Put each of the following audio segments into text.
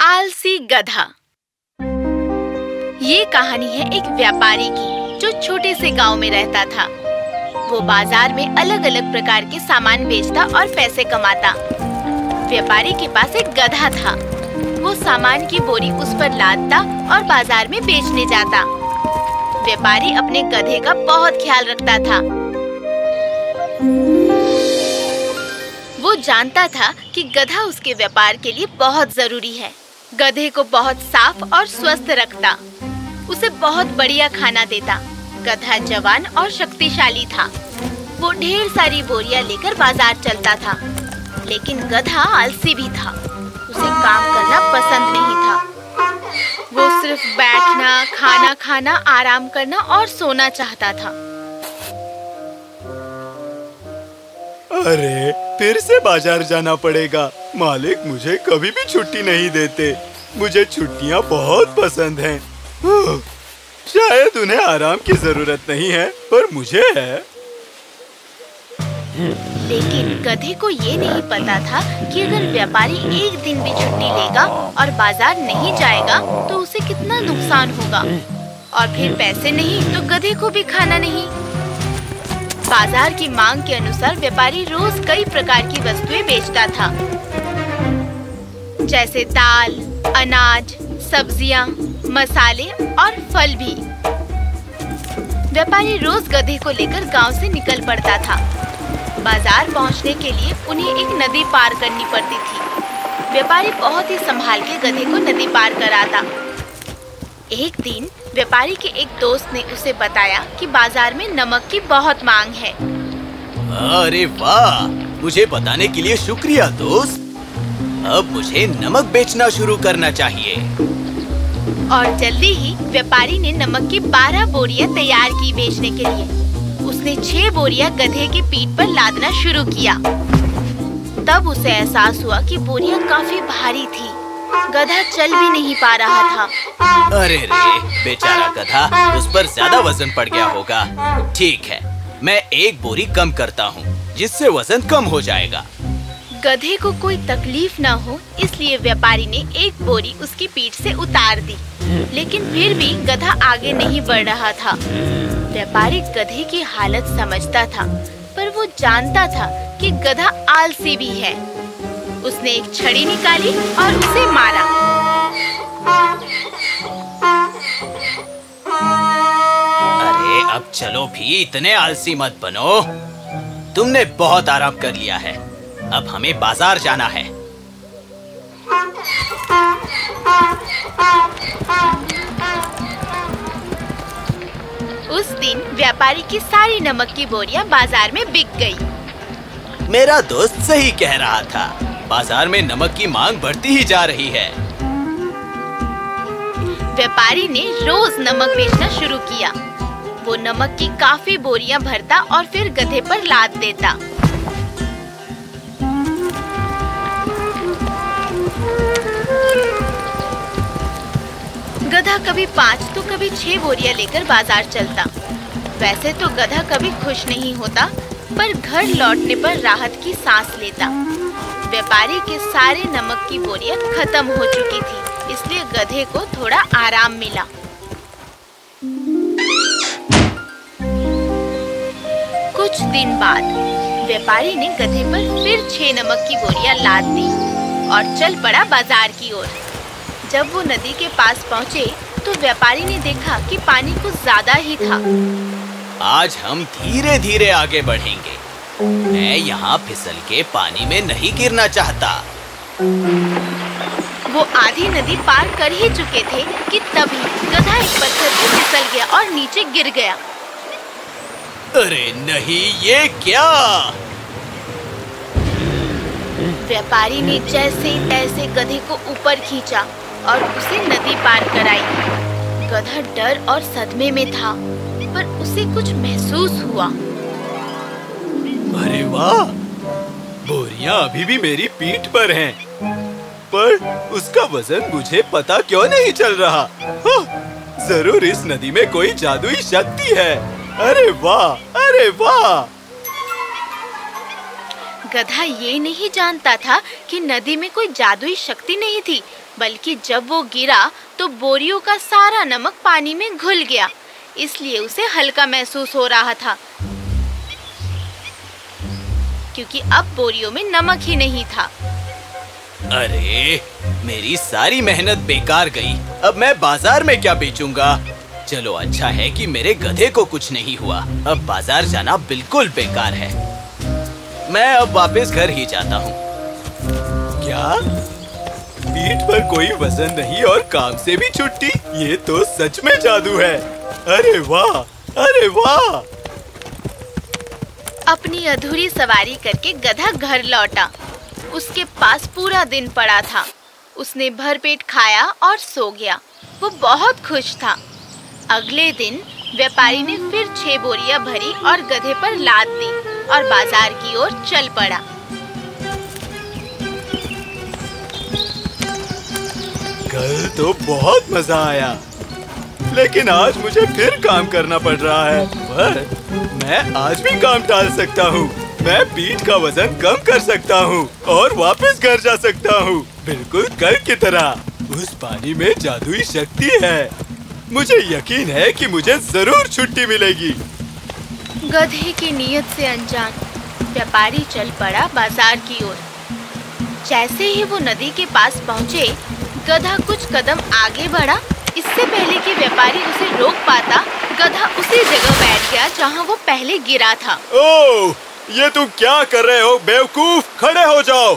आलसी गधा। ये कहानी है एक व्यापारी की, जो छोटे से गाँव में रहता था। वो बाज़ार में अलग अलग प्रकार के सामान बेचता और पैसे कमाता। व्यापारी के पास एक गधा था। वो सामान की बोरी उस पर लादता और बाज़ार में बेचने जाता। व्यापारी अपने गधे का बहुत ख्याल रखता था। जानता था कि गधा उसके व्यापार के लिए बहुत ज़रूरी है। गधे को बहुत साफ़ और स्वस्थ रखता। उसे बहुत बढ़िया खाना देता। गधा जवान और शक्तिशाली था। वो ढेर सारी बोरियाँ लेकर बाज़ार चलता था। लेकिन गधा आलसी भी था। उसे काम करना पसंद नहीं था। वो सिर्फ़ बैठना, खाना खाना, आराम करना और सोना चाहता था। अरे फिर से बाज़ार जाना पड़ेगा। मालिक मुझे कभी भी छुट्टी नहीं देते। मुझे छुट्टियाँ बहुत पसंद हैं। शायद उन्हें आराम की ज़रूरत नहीं है, पर मुझे है। लेकिन गधे को ये नहीं पता था कि अगर व्यापारी एक दिन भी छुट्टी लेगा और बाज़ार नहीं जाएगा तो उसे कितना नुकसान होगा। और फिर पैसे नहीं तो गधे को भी खाना नहीं। बाज़ार की मांग के अनुसार व्यापारी रोज कई प्रकार की वस्तुएँ बेचता था। जैसे दाल अनाज सब्ज़ियाँ, मसाले और फल भी। व्यापारी रोज गधे को लेकर गाँव से निकल पड़ता था। बाज़ार पहुँचने के लिए उन्हें एक नदी पार करनी पड़ती थी। व्यापारी बहुत ही संभाल के गधे को नदी पार कराता। एक दिन व्यापारी के एक दोस्त ने उसे बताया कि बाज़ार में नमक की बहुत मांग है। अरे वाह मुझे बताने के लिए शुक्रिया दोस्त। अब मुझे नमक बेचना शुरू करना चाहिए। और जल्दी ही व्यापारी ने नमक की बारह बोरियाँ तैयार की बेचने के लिए। उसने छह बोरियाँ गधे के पीठ पर लादना शुरू किया। तब उसे एहसास हुआ कि बोरियाँ काफ़ी भारी थी। गधा चल भी नहीं पा रहा था। अरे रे बेचारा गधा उस पर ज़्यादा वज़न पड़ गया होगा। ठीक है मैं एक बोरी कम करता हूँ जिससे वज़न कम हो जाएगा। गधे को कोई तकलीफ़ न हो इसलिए व्यापारी ने एक बोरी उसकी पीठ से उतार दी। लेकिन फिर भी गधा आगे नहीं बढ़ रहा था। व्यापारी गधे की हालत समझता था पर वो जानता था कि गधा आलसी भी है। उसने एक छड़ी निकाली और उसे मारा। अरे अब चलो भी इतने आलसी मत बनो। तुमने बहुत आराम कर लिया है। अब हमें बाज़ार जाना है। उस दिन व्यापारी की सारी नमक की बोरियाँ बाज़ार में बिक गई। मेरा दोस्त सही कह रहा था। बाज़ार में नमक की मांग बढ़ती ही जा रही है। व्यापारी ने रोज नमक बेचना शुरू किया। वो नमक की काफ़ी बोरियाँ भरता और फिर गधे पर लाद देता। गधा कभी पाँच तो कभी छह बोरियाँ लेकर बाज़ार चलता। वैसे तो गधा कभी खुश नहीं होता, पर घर लौटने पर राहत की सांस लेता। व्यापारी के सारे नमक की बोरियाँ खत्म हो चुकी थी, इसलिए गधे को थोड़ा आराम मिला। कुछ दिन बाद, व्यापारी ने गधे पर फिर छह नमक की बोरियाँ लाद दी और चल पड़ा बाज़ार की ओर। जब वो नदी के पास पहुँचे तो व्यापारी ने देखा कि पानी कुछ ज़्यादा ही था। आज हम धीरे धीरे आगे बढ़ेंगे। मैं यहाँ फिसल के पानी में नहीं गिरना चाहता। वो आधी नदी पार कर ही चुके थे कि तभी गधा एक पत्थर से फिसल गया और नीचे गिर गया। अरे नहीं ये क्या? व्यापारी ने जैसे तैसे गधे को ऊपर खींचा और उसे नदी पार कराई। गधा डर और सदमे में था पर उसे कुछ महसूस हुआ। अरे वाह! बोरियाँ अभी भी मेरी पीठ पर हैं, पर उसका वज़न मुझे पता क्यों नहीं चल रहा? हाँ, ज़रूर इस नदी में कोई जादुई शक्ति है। अरे वाह अरे वाह! गधा ये नहीं जानता था कि नदी में कोई जादुई शक्ति नहीं थी बल्कि जब वो गिरा तो बोरियों का सारा नमक पानी में घुल गया। इसलिए उसे हल्का महसूस हो रहा था। क्योंकि अब बोरियों में नमक ही नहीं था। अरे, मेरी सारी मेहनत बेकार गई। अब मैं बाज़ार में क्या बेचूँगा? चलो अच्छा है कि मेरे गधे को कुछ नहीं हुआ। अब बाज़ार जाना बिल्कुल बेकार है। मैं अब वापस घर ही जाता हूँ। क्या? पीठ पर कोई वज़न नहीं और काम से भी छुट्टी? ये तो सच में जादू है। अरे वाह अरे वाह! अपनी अधूरी सवारी करके गधा घर लौटा। उसके पास पूरा दिन पड़ा था। उसने भरपेट खाया और सो गया। वो बहुत खुश था। अगले दिन व्यापारी ने फिर छह बोरियाँ भरी और गधे पर लाद दी और बाज़ार की ओर चल पड़ा। कल तो बहुत मज़ा आया। लेकिन आज मुझे फिर काम करना पड़ रहा है। पर मैं आज भी काम टाल सकता हूँ। मैं पीठ का वज़न कम कर सकता हूँ और वापस घर जा सकता हूँ। बिल्कुल कल की तरह। उस पानी में जादुई शक्ति है। मुझे यकीन है कि मुझे ज़रूर छुट्टी मिलेगी। गधे की नीयत से अनजान, व्यापारी चल पड़ा बाज़ार की ओर। जैसे ही वो नदी के पास पहुँचे, गधा कुछ कदम आगे बढ़ा इससे पहले कि व्यापारी उसे रोक पाता गधा उसी जगह बैठ गया जहाँ वो पहले गिरा था। ओह ये तुम क्या कर रहे हो? बेवकूफ़ खड़े हो जाओ।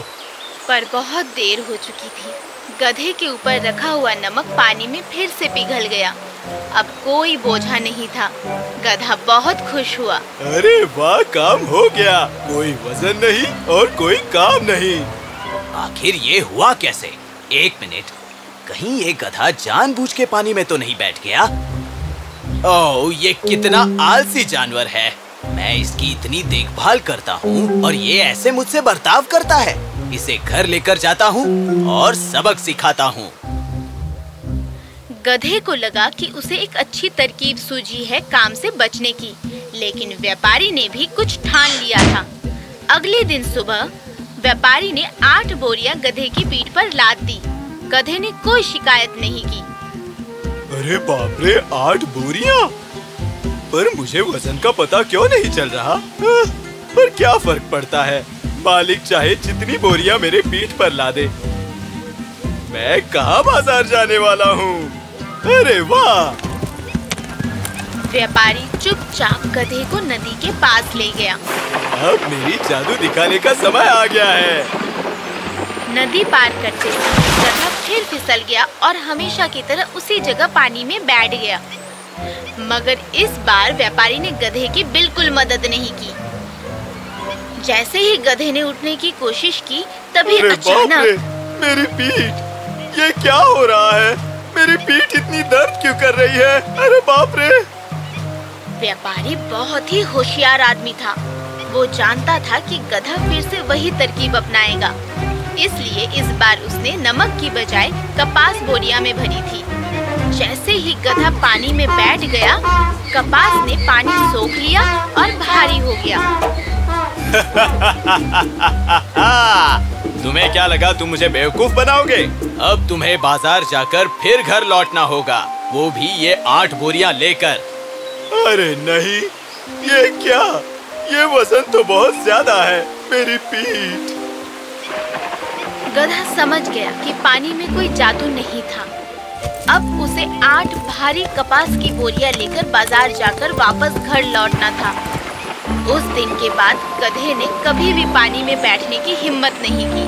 पर बहुत देर हो चुकी थी। गधे के ऊपर रखा हुआ नमक पानी में फिर से पिघल गया। अब कोई बोझा नहीं था। गधा बहुत खुश हुआ। अरे वाह काम हो गया। कोई वज़न नहीं और कोई काम नहीं। आखिर ये हुआ कैसे? एक मिनट। कहीं ये गधा जानबूझ के पानी में तो नहीं बैठ गया? ओह, ये कितना आलसी जानवर है। मैं इसकी इतनी देखभाल करता हूँ और ये ऐसे मुझसे बर्ताव करता है। इसे घर लेकर जाता हूँ और सबक सिखाता हूँ। गधे को लगा कि उसे एक अच्छी तरकीब सूझी है काम से बचने की, लेकिन व्यापारी ने भी कुछ ठान लिया था। अगले दिन सुबह, व्यापारी ने आठ बोरियाँ गधे की पीठ पर लाद दी। गधे ने कोई शिकायत नहीं की। अरे बाप रे आठ बोरिया। पर मुझे वज़न का पता क्यों नहीं चल रहा? पर क्या फ़र्क पड़ता है? मालिक चाहे जितनी बोरिया मेरे पीठ पर ला दे मैं कहाँ बाज़ार जाने वाला हूँ? अरे वाह! व्यापारी चुपचाप गधे को नदी के पास ले गया। अब मेरी जादू दिखाने का समय आ गया है। नदी पार करते समय फिर फिसल गया और हमेशा की तरह उसी जगह पानी में बैठ गया। मगर इस बार व्यापारी ने गधे की बिल्कुल मदद नहीं की। जैसे ही गधे ने उठने की कोशिश की तभी अचानक मेरी पीठ ये क्या हो रहा है? मेरी पीठ इतनी दर्द क्यों कर रही है? अरे बाप रे। व्यापारी बहुत ही होशियार आदमी था। वो जानता था कि गधा फिर से वही तरकीब अपनाएगा। इसलिए इस बार उसने नमक की बजाय कपास बोरिया में भरी थी। जैसे ही गधा पानी में बैठ गया कपास ने पानी सोख लिया और भारी हो गया। तुम्हें क्या लगा तुम मुझे बेवकूफ़ बनाओगे? अब तुम्हें बाज़ार जाकर फिर घर लौटना होगा। वो भी ये आठ बोरियाँ लेकर। अरे नहीं ये क्या? ये वज़न तो बहुत ज़्यादा है मेरी पीठ। गधा समझ गया कि पानी में कोई जादू नहीं था। अब उसे आठ भारी कपास की बोरियाँ लेकर बाज़ार जाकर वापस घर लौटना था। उस दिन के बाद गधे ने कभी भी पानी में बैठने की हिम्मत नहीं की।